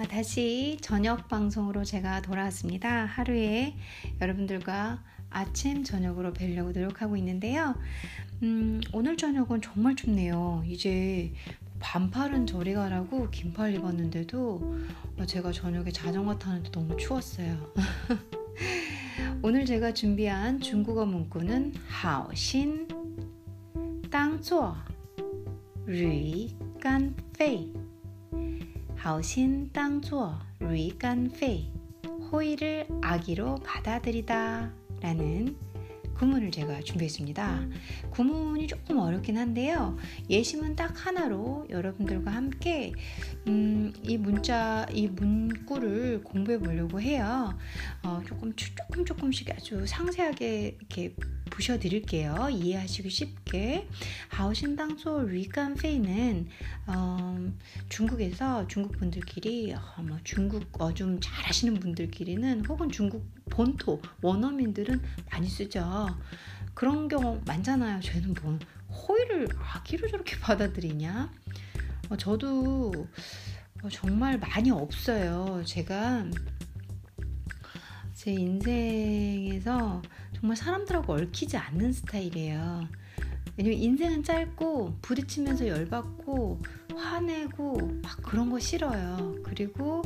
아, 다시 저녁 방송으로 제가 돌아왔습니다. 하루에 여러분들과 아침, 저녁으로 뵈려고 노력하고 있는데요. 음, 오늘 저녁은 정말 춥네요. 이제 반팔은 저리 가라고 긴팔 입었는데도 어, 제가 저녁에 자전거 타는데 너무 추웠어요. 오늘 제가 준비한 중국어 문구는 하오신, 땅做, 리, 간, 페이 하오신 땅주어 루이 간페 호의를 아기로 받아들이다 라는 구문을 제가 준비했습니다. 구문이 조금 어렵긴 한데요. 예심은 딱 하나로 여러분들과 함께 음, 이 문자, 이 문구를 공부해 보려고 해요. 어, 조금 조금 조금씩 아주 상세하게 이렇게 부셔드릴게요. 이해하시기 쉽게. 하오신당소 리간페이는 어, 중국에서 중국 분들끼리 어, 뭐 중국 어, 좀 잘하시는 분들끼리는 혹은 중국 본토 원어민들은 많이 쓰죠. 그런 경우 많잖아요. 쟤는 뭐 호의를 아기로 저렇게 받아들이냐? 어, 저도 어, 정말 많이 없어요. 제가 제 인생에서 정말 사람들하고 얽히지 않는 스타일이에요. 왜냐면 인생은 짧고 부딪히면서 열받고 화내고 막 그런 거 싫어요. 그리고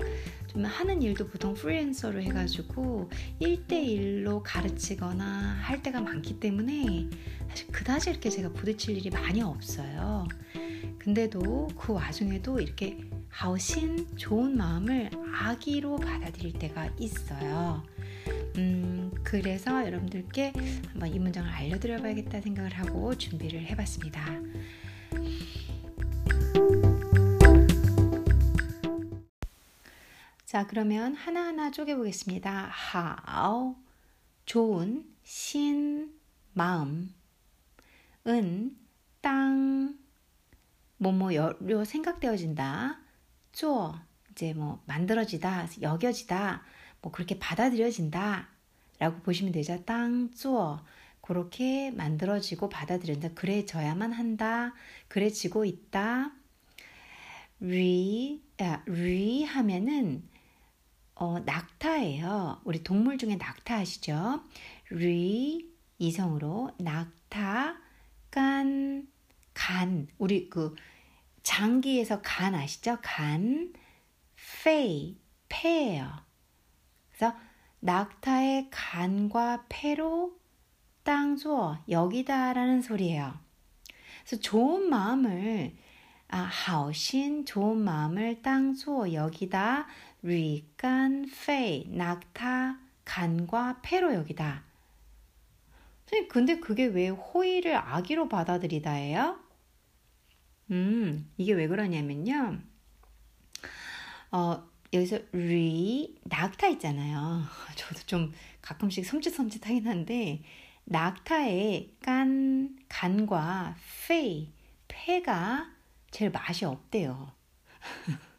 좀 하는 일도 보통 프리랜서로 해가지고 1대1로 가르치거나 할 때가 많기 때문에 사실 그다지 이렇게 제가 부딪힐 일이 많이 없어요. 근데도 그 와중에도 이렇게 하우신 좋은 마음을 아기로 받아들일 때가 있어요. 음, 그래서 여러분들께 한번 이 문장을 알려드려 봐야겠다 생각을 하고 준비를 해봤습니다. 자, 그러면 하나하나 쪼개보겠습니다. 하오, 좋은, 신, 마음, 은, 땅, 뭐뭐 요 생각되어진다. 쪼, 이제 뭐 만들어지다, 여겨지다, 뭐 그렇게 받아들여진다 라고 보시면 되죠. 땅做 그렇게 만들어지고 받아들인다. 그래져야만 한다. 그래지고 있다. 리, 아, 리 하면은 어, 낙타예요. 우리 동물 중에 낙타 아시죠? 리 이성으로 낙타 간, 간 우리 그 장기에서 간 아시죠? 간, 페이, 폐예요. 그래서 낙타의 간과 폐로 땅做 여기다라는 소리예요. 그래서 좋은 마음을 아, 하오신 좋은 마음을 땅做 여기다 驴肝肺 낙타 간과 폐로 여기다. 근데 그게 왜 호의를 아기로 받아들이다예요? 음, 이게 왜 그러냐면요. 어, 여기서 驴 낙타 있잖아요. 저도 좀 가끔씩 섬찟섬찟하긴 한데 낙타의 肝 간과 肺 폐가 제일 맛이 없대요.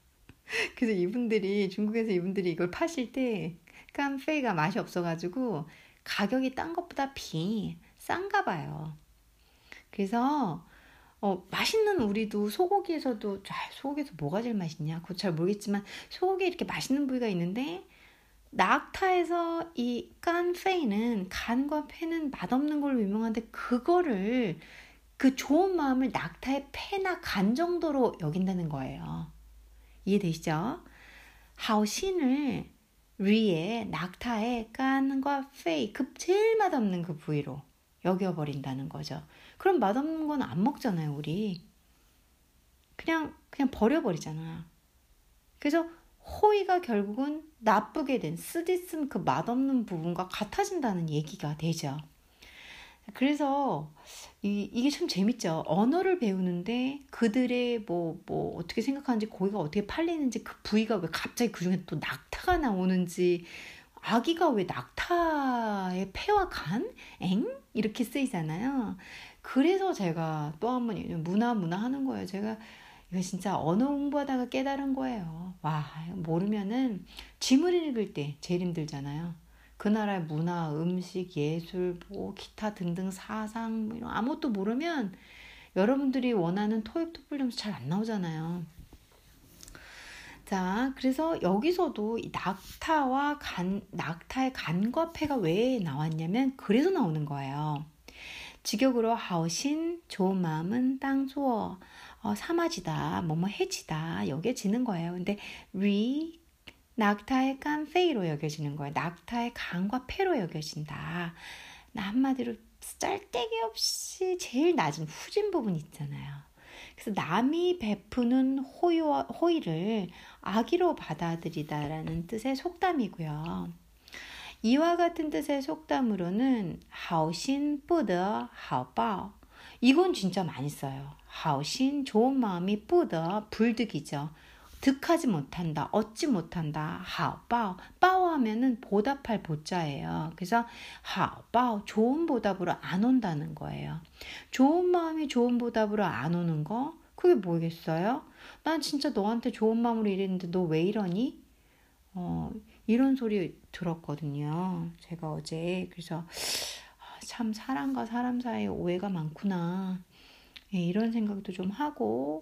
그래서 이분들이 중국에서 이분들이 이걸 파실 때 깐페이가 맛이 없어가지고 가격이 딴 것보다 비 싼가 봐요. 그래서 어, 맛있는 우리도 소고기에서도 잘 소고기에서 뭐가 제일 맛있냐? 그거 잘 모르겠지만 소고기 이렇게 맛있는 부위가 있는데 낙타에서 이 깐페이는 간과 폐는 맛없는 걸로 유명한데 그거를 그 좋은 마음을 낙타의 폐나 간 정도로 여긴다는 거예요. 이해되시죠? 하오신을 위에 낙타의 깐과 페이 그 제일 맛없는 그 부위로 여겨버린다는 거죠. 그럼 맛없는 건 안 먹잖아요, 우리. 그냥, 그냥 버려버리잖아. 그래서 호의가 결국은 나쁘게 된, 쓰디쓴 그 맛없는 부분과 같아진다는 얘기가 되죠. 그래서 이, 이게 참 재밌죠. 언어를 배우는데 그들의 뭐, 뭐, 어떻게 생각하는지, 고기가 어떻게 팔리는지, 그 부위가 왜 갑자기 그 중에 또 낙타가 나오는지, 아기가 왜 낙타의 폐와 간? 엥? 이렇게 쓰이잖아요. 그래서 제가 또 한 번 문화 문화 하는 거예요. 제가 이거 진짜 언어 공부하다가 깨달은 거예요. 와, 모르면은 지문 읽을 때 제일 힘들잖아요. 그 나라의 문화, 음식, 예술, 뭐 기타 등등 사상 뭐 이런 아무것도 모르면 여러분들이 원하는 토익 토플 점수 잘안 나오잖아요. 자, 그래서 여기서도 이 낙타와 간, 낙타의 간과 패가 왜 나왔냐면 그래서 나오는 거예요. 직역으로 하오신 좋은 마음은 땅 주어 어, 사마지다 뭐뭐 해지다 여겨지는 거예요. 근데 리 낙타의 깐페이로 여겨지는 거예요. 낙타의 간과 패로 여겨진다. 한마디로 짤데기 없이 제일 낮은 후진 부분 있잖아요. 그래서 남이 베푸는 호의와, 호의를 악의로 받아들이다라는 뜻의 속담이고요. 이와 같은 뜻의 속담으로는 하오신 뿌더 하오바오 이건 진짜 많이 써요. 하오신 좋은 마음이 뿌더 불득이죠. 득하지 못한다, 얻지 못한다. 하오바오 바오 하면은 보답할 보자예요. 그래서 하오바오 좋은 보답으로 안 온다는 거예요. 좋은 마음이 좋은 보답으로 안 오는 거 그게 뭐겠어요? 난 진짜 너한테 좋은 마음으로 이랬는데 너 왜 이러니? 어, 이런 소리 들었거든요. 제가 어제 그래서 아, 참 사람과 사람 사이에 오해가 많구나. 예, 이런 생각도 좀 하고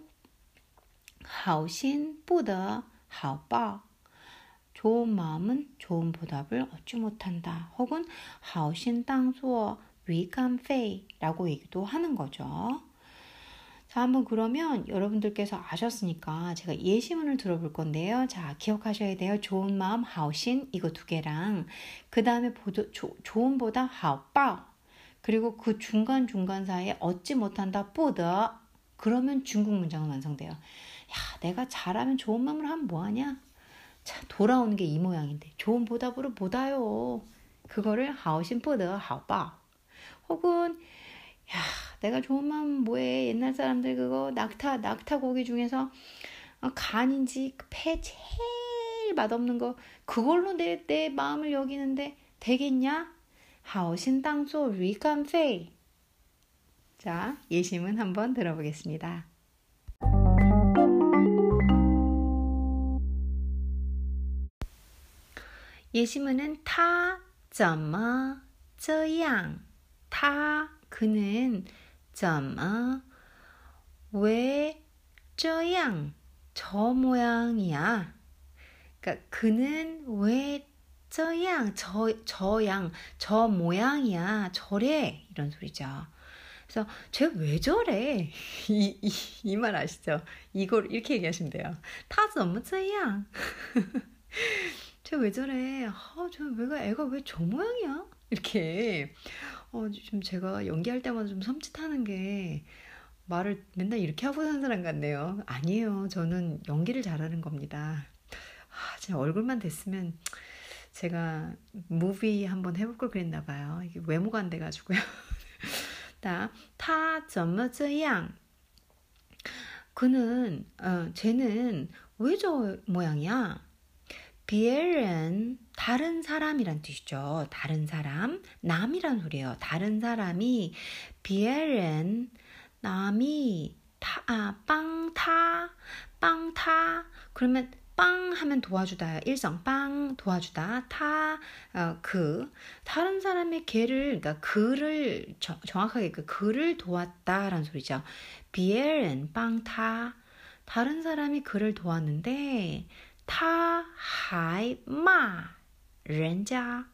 好心不得好报. 좋은 마음은 좋은 보답을 얻지 못한다. 혹은 好心当作위간페이라고 얘기도 하는 거죠. 자, 한번 그러면 여러분들께서 아셨으니까 제가 예시문을 들어볼 건데요. 자, 기억하셔야 돼요. 좋은 마음, 하오신 이거 두 개랑 그 다음에 좋은 보다 하오빠 그리고 그 중간중간 사이에 얻지 못한다, 뿌더 그러면 중국 문장은 완성돼요. 야, 내가 잘하면 좋은 마음으로 하면 뭐하냐? 자, 돌아오는 게 이 모양인데 좋은 보답으로 못 와요. 그거를 하오신 뽀더 하오빠. 혹은 야, 내가 좋은 마음 뭐해? 옛날 사람들 그거 낙타 낙타 고기 중에서 어, 간인지 그폐 제일 맛없는 거 그걸로 내 내 마음을 여기는데 되겠냐? 하오신 땅소 리간페이. 자, 예심은 한번 들어보겠습니다. 예시문은 타, 점어, 저양. 타, 그는, 점어, 왜, 저양. 저 모양이야. 그러니까 그는 왜 저양, 저, 저양, 저 모양이야. 저래. 이런 소리죠. 그래서 쟤 왜 저래? 이 말 아시죠? 이걸 이렇게 얘기하시면 돼요. 타즈 업무 저양. 쟤 왜 저래? 아, 저 왜가 애가 왜 저 모양이야? 이렇게 어, 좀 제가 연기할 때마다 좀 섬찟하는 게 말을 맨날 이렇게 하고 사는 사람 같네요. 아니에요. 저는 연기를 잘하는 겁니다. 아, 제 얼굴만 됐으면 제가 무비 한번 해볼 걸 그랬나 봐요. 이게 외모가 안 돼가지고요. 다, 타, 점머, 저양. 그는, 어, 쟤는 왜 저 모양이야? 비엘은 다른 사람이란 뜻이죠. 다른 사람, 남이란 소리예요. 다른 사람이 비엘은 남이 타, 아, 빵 타, 帮他. 그러면 帮 하면 도와주다 일성 帮 도와주다 他 그 어, 다른 사람의 개를 그러니까 그를 저, 정확하게 그 그를 도왔다라는 소리죠. 别人帮他 다른 사람이 그를 도왔는데 他还骂人家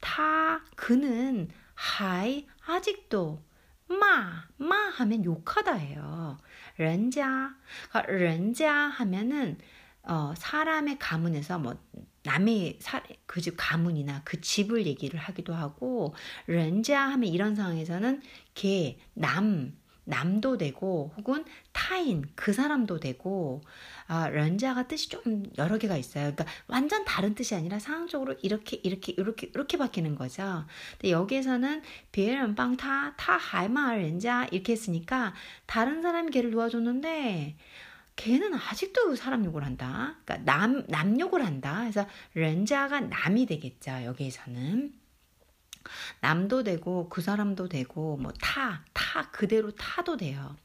他 그는 还 아직도 마, 마 하면 욕하다예요. 人家, 그러니까 人家 하면은 어, 사람의 가문에서 뭐 남의 그 집 가문이나 그 집을 얘기를 하기도 하고 人家 하면 이런 상황에서는 개, 남, 남도 되고 혹은 타인 그 사람도 되고 아, 런자가 뜻이 좀 여러 개가 있어요. 그러니까 완전 다른 뜻이 아니라 상황적으로 이렇게 이렇게 이렇게 이렇게 바뀌는 거죠. 근데 여기에서는 비에런 빵 타, 타 할마 렌자 이렇게 했으니까 다른 사람이 걔를 도와줬는데 걔는 아직도 그 사람 욕을 한다. 그러니까 남, 남 욕을 한다. 그래서 렌자가 남이 되겠죠. 여기에서는. 남도 되고 그 사람도 되고 뭐 타, 타 그대로 타도 돼요.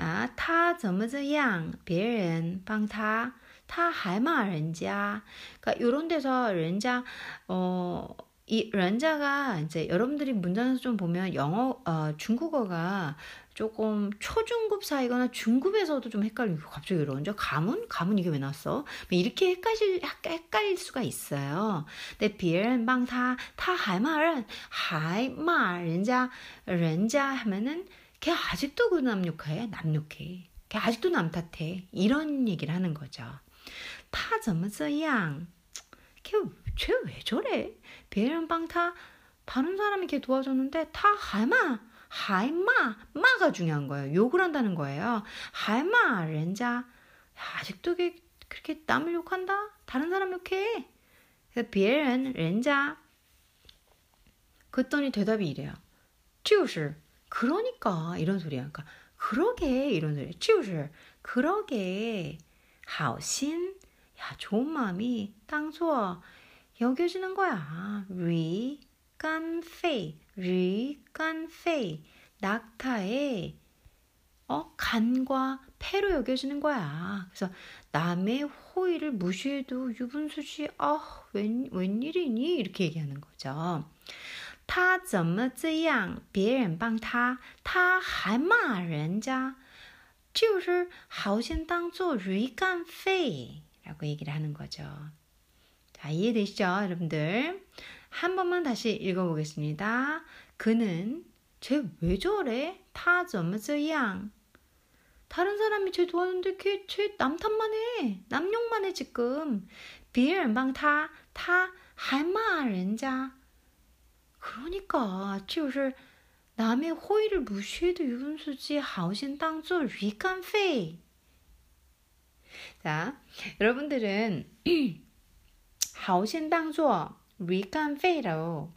아, 他怎么这样别人帮他他还骂人家 그러니까 요런 데서 人家 어, 이 런자가 이제 여러분들이 문장에서 좀 보면 영어 어, 중국어가 조금 초중급 사이거나 중급에서도 좀 헷갈리고 갑자기 이러죠. 가문? 가문 이게 왜 나왔어? 뭐 이렇게 헷갈릴 헷갈릴 수가 있어요. 근데 别人帮他他还骂人家还骂人家人家 하면은 걔 아직도 그 남욕해 남욕해. 걔 아직도 남 탓해. 이런 얘기를 하는 거죠. 他怎么这样?걔쟤왜 저래? 别人帮他 다른 사람이 걔 도와줬는데 다 하마 하이마 마가 중요한 거예요. 욕을 한다는 거예요. 하이마 렌자 아직도 걔 그렇게 남을 욕한다? 다른 사람 욕해. 그래서 别人 렌자 그랬더니 대답이 이래요. 就是 그러니까 이런 소리야. 그러니까 그러게 이런 소리. 就是 그러게 好心 야 좋은 마음이 땅수어 여겨지는 거야. 리 깐페이, 리깐페이, 낙타의 어, 간과 폐로 여겨지는 거야. 그래서 남의 호의를 무시해도 유분수지, 아, 웬, 웬일이니? 이렇게 얘기하는 거죠. 他怎么这样别人帮他他还骂人家就是好心当做驴肝肺라고 얘기를 하는 거죠. 자, 이해되시죠, 여러분들? 한 번만 다시 읽어보겠습니다. 그는 쟤 왜 저래? 타怎么这样? 다른 사람이 쟤 도와줬는데 걔, 쟤 남탓만 해. 남욕만 해 지금. 别人帮他他还骂人家. 그러니까 就是 남의 호의를 무시해도 유분수지 好心当做鱼肝肺. 자, 여러분들은 好心当做 리간페이라고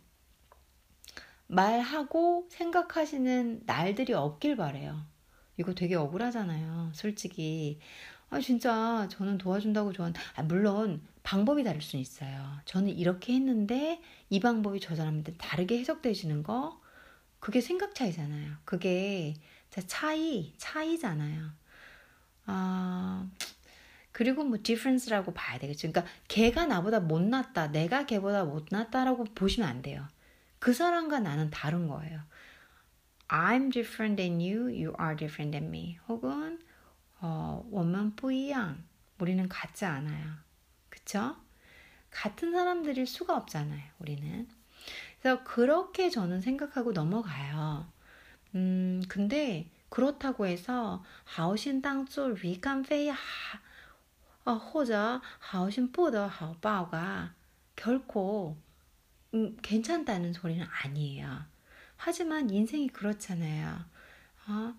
말하고 생각하시는 날들이 없길 바래요. 이거 되게 억울하잖아요. 솔직히. 아, 진짜 저는 도와준다고 좋아한, 아, 물론 방법이 다를 수는 있어요. 저는 이렇게 했는데 이 방법이 저 사람한테 다르게 해석되시는 거, 그게 생각 차이잖아요. 그게 차이, 차이잖아요. 아, 그리고 뭐 difference라고 봐야 되겠죠. 그러니까 걔가 나보다 못났다, 내가 걔보다 못났다라고 보시면 안 돼요. 그 사람과 나는 다른 거예요. I'm different than you, you are different than me. 혹은 어, 원만 뿌이양. 우리는 같지 않아요. 그쵸? 같은 사람들일 수가 없잖아요. 우리는. 그래서 그렇게 저는 생각하고 넘어가요. 음, 근데 그렇다고 해서 하오신 땅조 위간 페이 저 하오신보더 하오바오가 결코 음, 괜찮다는 소리는 아니에요. 하지만 인생이 그렇잖아요. 어,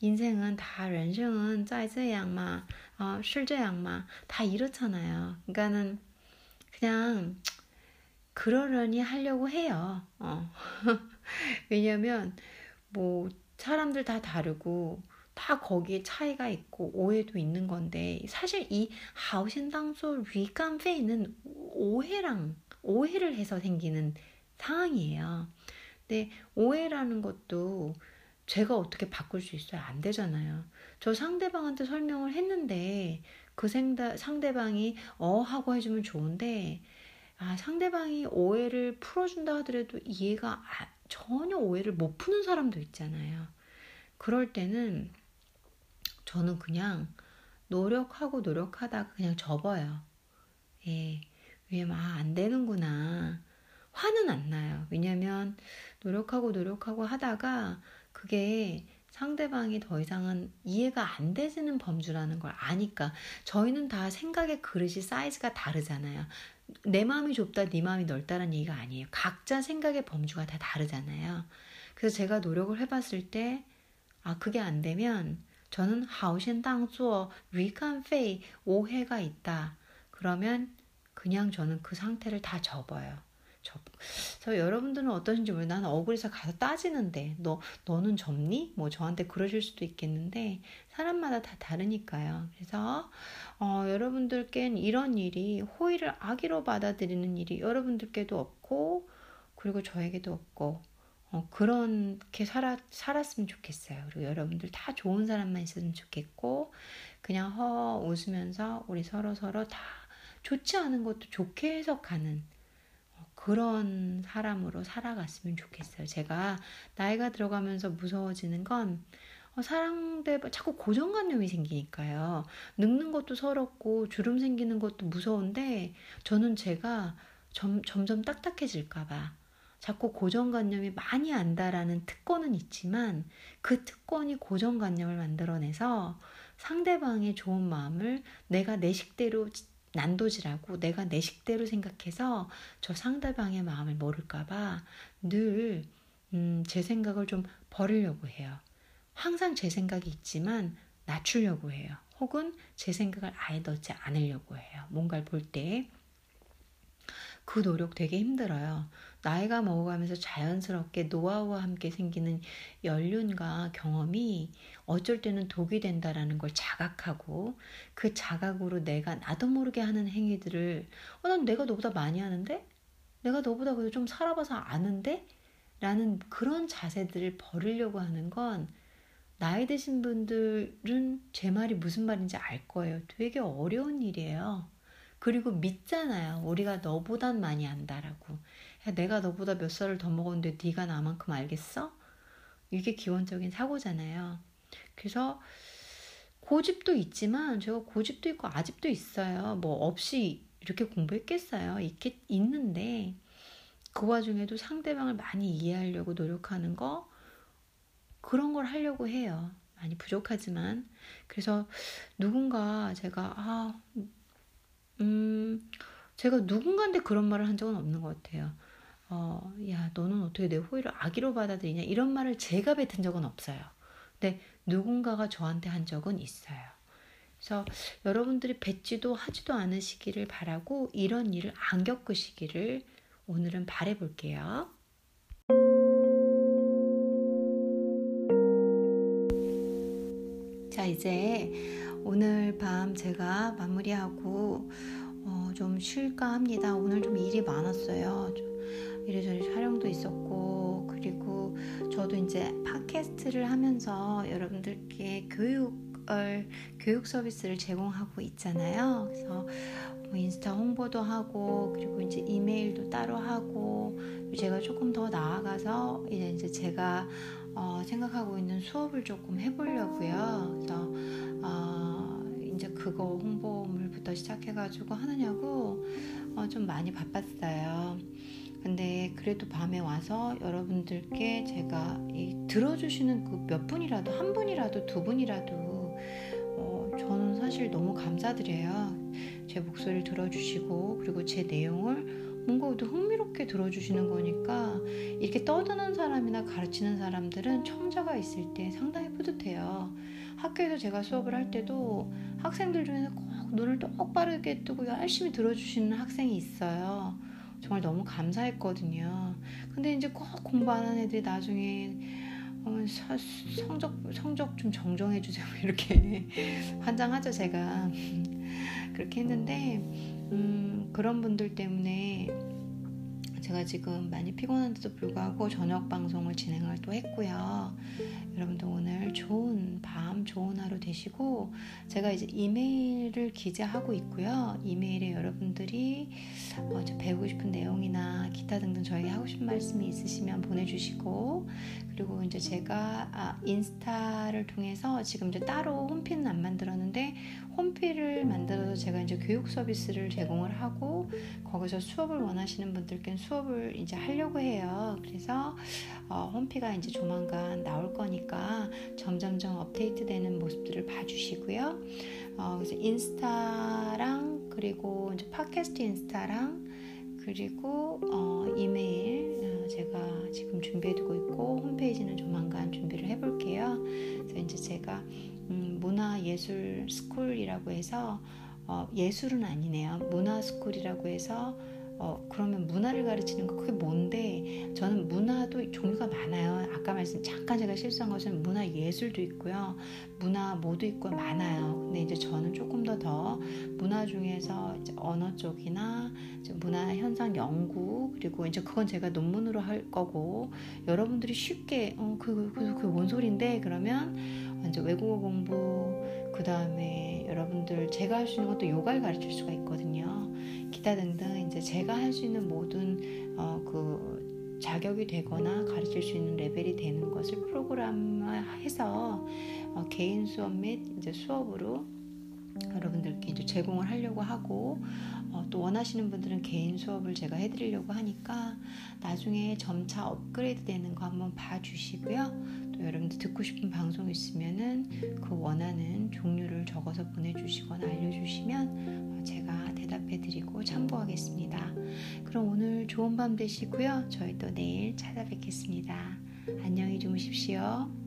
인생은 다 렌생은 在这样嘛, 어, 是这样嘛, 다 이렇잖아요. 그러니까는 그냥 그러려니 하려고 해요. 어. 왜냐면 뭐 사람들 다 다르고 다 거기에 차이가 있고 오해도 있는 건데 사실 이 하우신당소 위간페이는 오해랑 오해를 해서 생기는 상황이에요. 근데 오해라는 것도 제가 어떻게 바꿀 수 있어요? 안 되잖아요. 저 상대방한테 설명을 했는데 그 생다, 상대방이 어 하고 해주면 좋은데 아, 상대방이 오해를 풀어준다 하더라도 이해가 아, 전혀 오해를 못 푸는 사람도 있잖아요. 그럴 때는 저는 그냥 노력하고 노력하다가 그냥 접어요. 예. 왜냐면, 아, 안 되는구나. 화는 안 나요. 왜냐면, 노력하고 노력하고 하다가 그게 상대방이 더 이상은 이해가 안 되지는 범주라는 걸 아니까 저희는 다 생각의 그릇이 사이즈가 다르잖아요. 내 마음이 좁다, 네 마음이 넓다는 얘기가 아니에요. 각자 생각의 범주가 다 다르잖아요. 그래서 제가 노력을 해봤을 때, 아, 그게 안 되면 저는 하오신当做 위칸페이 오해가 있다. 그러면 그냥 저는 그 상태를 다 접어요. 접. 여러분들은 어떠신지 모르 나는 억울해서 가서 따지는데 너 너는 접니? 뭐 저한테 그러실 수도 있겠는데 사람마다 다 다르니까요. 그래서 어, 여러분들께는 이런 일이 호의를 악의로 받아들이는 일이 여러분들께도 없고 그리고 저에게도 없고 어, 그렇게 살았, 살았으면 좋겠어요. 그리고 여러분들 다 좋은 사람만 있었으면 좋겠고, 그냥 허 웃으면서 우리 서로 서로 다 좋지 않은 것도 좋게 해석하는 어, 그런 사람으로 살아갔으면 좋겠어요. 제가 나이가 들어가면서 무서워지는 건, 어, 상대방 자꾸 고정관념이 생기니까요. 늙는 것도 서럽고 주름 생기는 것도 무서운데 저는 제가 점, 점점 딱딱해질까봐 자꾸 고정관념이 많이 안다라는 특권은 있지만 그 특권이 고정관념을 만들어내서 상대방의 좋은 마음을 내가 내 식대로 난도질하고 내가 내 식대로 생각해서 저 상대방의 마음을 모를까봐 늘, 음, 제 생각을 좀 버리려고 해요. 항상 제 생각이 있지만 낮추려고 해요. 혹은 제 생각을 아예 넣지 않으려고 해요. 뭔가를 볼 때. 그 노력 되게 힘들어요. 나이가 먹어가면서 자연스럽게 노하우와 함께 생기는 연륜과 경험이 어쩔 때는 독이 된다라는 걸 자각하고 그 자각으로 내가 나도 모르게 하는 행위들을 어, 난 내가 너보다 많이 하는데? 내가 너보다 그래도 좀 살아봐서 아는데? 라는 그런 자세들을 버리려고 하는 건 나이 드신 분들은 제 말이 무슨 말인지 알 거예요. 되게 어려운 일이에요. 그리고 믿잖아요. 우리가 너보단 많이 안다라고. 야, 내가 너보다 몇 살을 더 먹었는데 네가 나만큼 알겠어? 이게 기본적인 사고잖아요. 그래서 고집도 있지만 제가 고집도 있고 아집도 있어요. 뭐 없이 이렇게 공부했겠어요. 있겠, 있는데 그 와중에도 상대방을 많이 이해하려고 노력하는 거 그런 걸 하려고 해요. 많이 부족하지만 그래서 누군가 제가 아 음, 제가 누군가한테 그런 말을 한 적은 없는 것 같아요. 어, 야, 너는 어떻게 내 호의를 악의로 받아들이냐? 이런 말을 제가 뱉은 적은 없어요. 근데 누군가가 저한테 한 적은 있어요. 그래서 여러분들이 뱉지도 하지도 않으시기를 바라고 이런 일을 안 겪으시기를 오늘은 바래볼게요. 자, 이제 오늘 밤 제가 마무리하고 어, 좀 쉴까 합니다. 오늘 좀 일이 많았어요. 좀 이래저래 촬영도 있었고 그리고 저도 이제 팟캐스트를 하면서 여러분들께 교육을 교육 서비스를 제공하고 있잖아요. 그래서 뭐 인스타 홍보도 하고 그리고 이제 이메일도 따로 하고 제가 조금 더 나아가서 이제 이제 제가 어, 생각하고 있는 수업을 조금 해보려고요. 그래서 어, 이제 그거 홍보물부터 시작해가지고 하느냐고 어, 좀 많이 바빴어요. 근데 그래도 밤에 와서 여러분들께 제가 이 들어주시는 그 몇 분이라도 한 분이라도 두 분이라도 어, 저는 사실 너무 감사드려요. 제 목소리를 들어주시고 그리고 제 내용을 뭔가 더 흥미롭게 들어주시는 거니까 이렇게 떠드는 사람이나 가르치는 사람들은 청자가 있을 때 상당히 뿌듯해요. 학교에서 제가 수업을 할 때도 학생들 중에서 꼭 눈을 똑바르게 뜨고 열심히 들어주시는 학생이 있어요. 정말 너무 감사했거든요. 근데 이제 꼭 공부 안 하는 애들이 나중에 어, 성적 성적 좀 정정해 주세요 이렇게 환장하죠 제가 그렇게 했는데 음, 그런 분들 때문에 제가 지금 많이 피곤한데도 불구하고 저녁 방송을 진행을 또 했고요. 여러분도 오늘 좋은 밤, 좋은 하루 되시고 제가 이제 이메일을 기재하고 있고요. 이메일에 여러분들이 어, 배우고 싶은 내용이나 기타 등등 저에게 하고 싶은 말씀이 있으시면 보내주시고 그리고 이제 제가 아, 인스타를 통해서 지금 이제 따로 홈피는 안 만들었는데 홈피를 만들어서 제가 이제 교육 서비스를 제공을 하고 거기서 수업을 원하시는 분들께는 수업 을 이제 하려고 해요. 그래서 어, 홈피가 이제 조만간 나올 거니까 점점점 업데이트되는 모습들을 봐주시고요. 어, 그래서 인스타랑 그리고 이제 팟캐스트 인스타랑 그리고 어, 이메일 어, 제가 지금 준비해두고 있고 홈페이지는 조만간 준비를 해볼게요. 그래서 이제 제가 음, 문화 예술 스쿨이라고 해서 어, 예술은 아니네요. 문화 스쿨이라고 해서 어, 그러면 문화를 가르치는 거 그게 뭔데? 저는 문화도 종류가 많아요. 아까 말씀 잠깐 제가 실수한 것은 문화 예술도 있고요. 문화 모두 있고 많아요. 근데 이제 저는 조금 더 더 문화 중에서 언어 쪽이나 문화 현상 연구 그리고 이제 그건 제가 논문으로 할 거고 여러분들이 쉽게 어 그 그 그, 그, 뭔 소린데 그러면 이제 외국어 공부 그 다음에 여러분들 제가 할 수 있는 것도 요가를 가르칠 수가 있거든요. 기타 등등 이제 제가 할 수 있는 모든 어, 그 자격이 되거나 가르칠 수 있는 레벨이 되는 것을 프로그램화해서 어, 개인 수업 및 이제 수업으로 여러분들께 이제 제공을 하려고 하고 어, 또 원하시는 분들은 개인 수업을 제가 해드리려고 하니까 나중에 점차 업그레이드 되는 거 한번 봐주시고요. 또 여러분들 듣고 싶은 방송 있으면은 그 원하는 종류를 적어서 보내주시거나 알려주시면 어, 제가 대답해드리고 참고하겠습니다. 그럼 오늘 좋은 밤 되시고요. 저희 또 내일 찾아뵙겠습니다. 안녕히 주무십시오.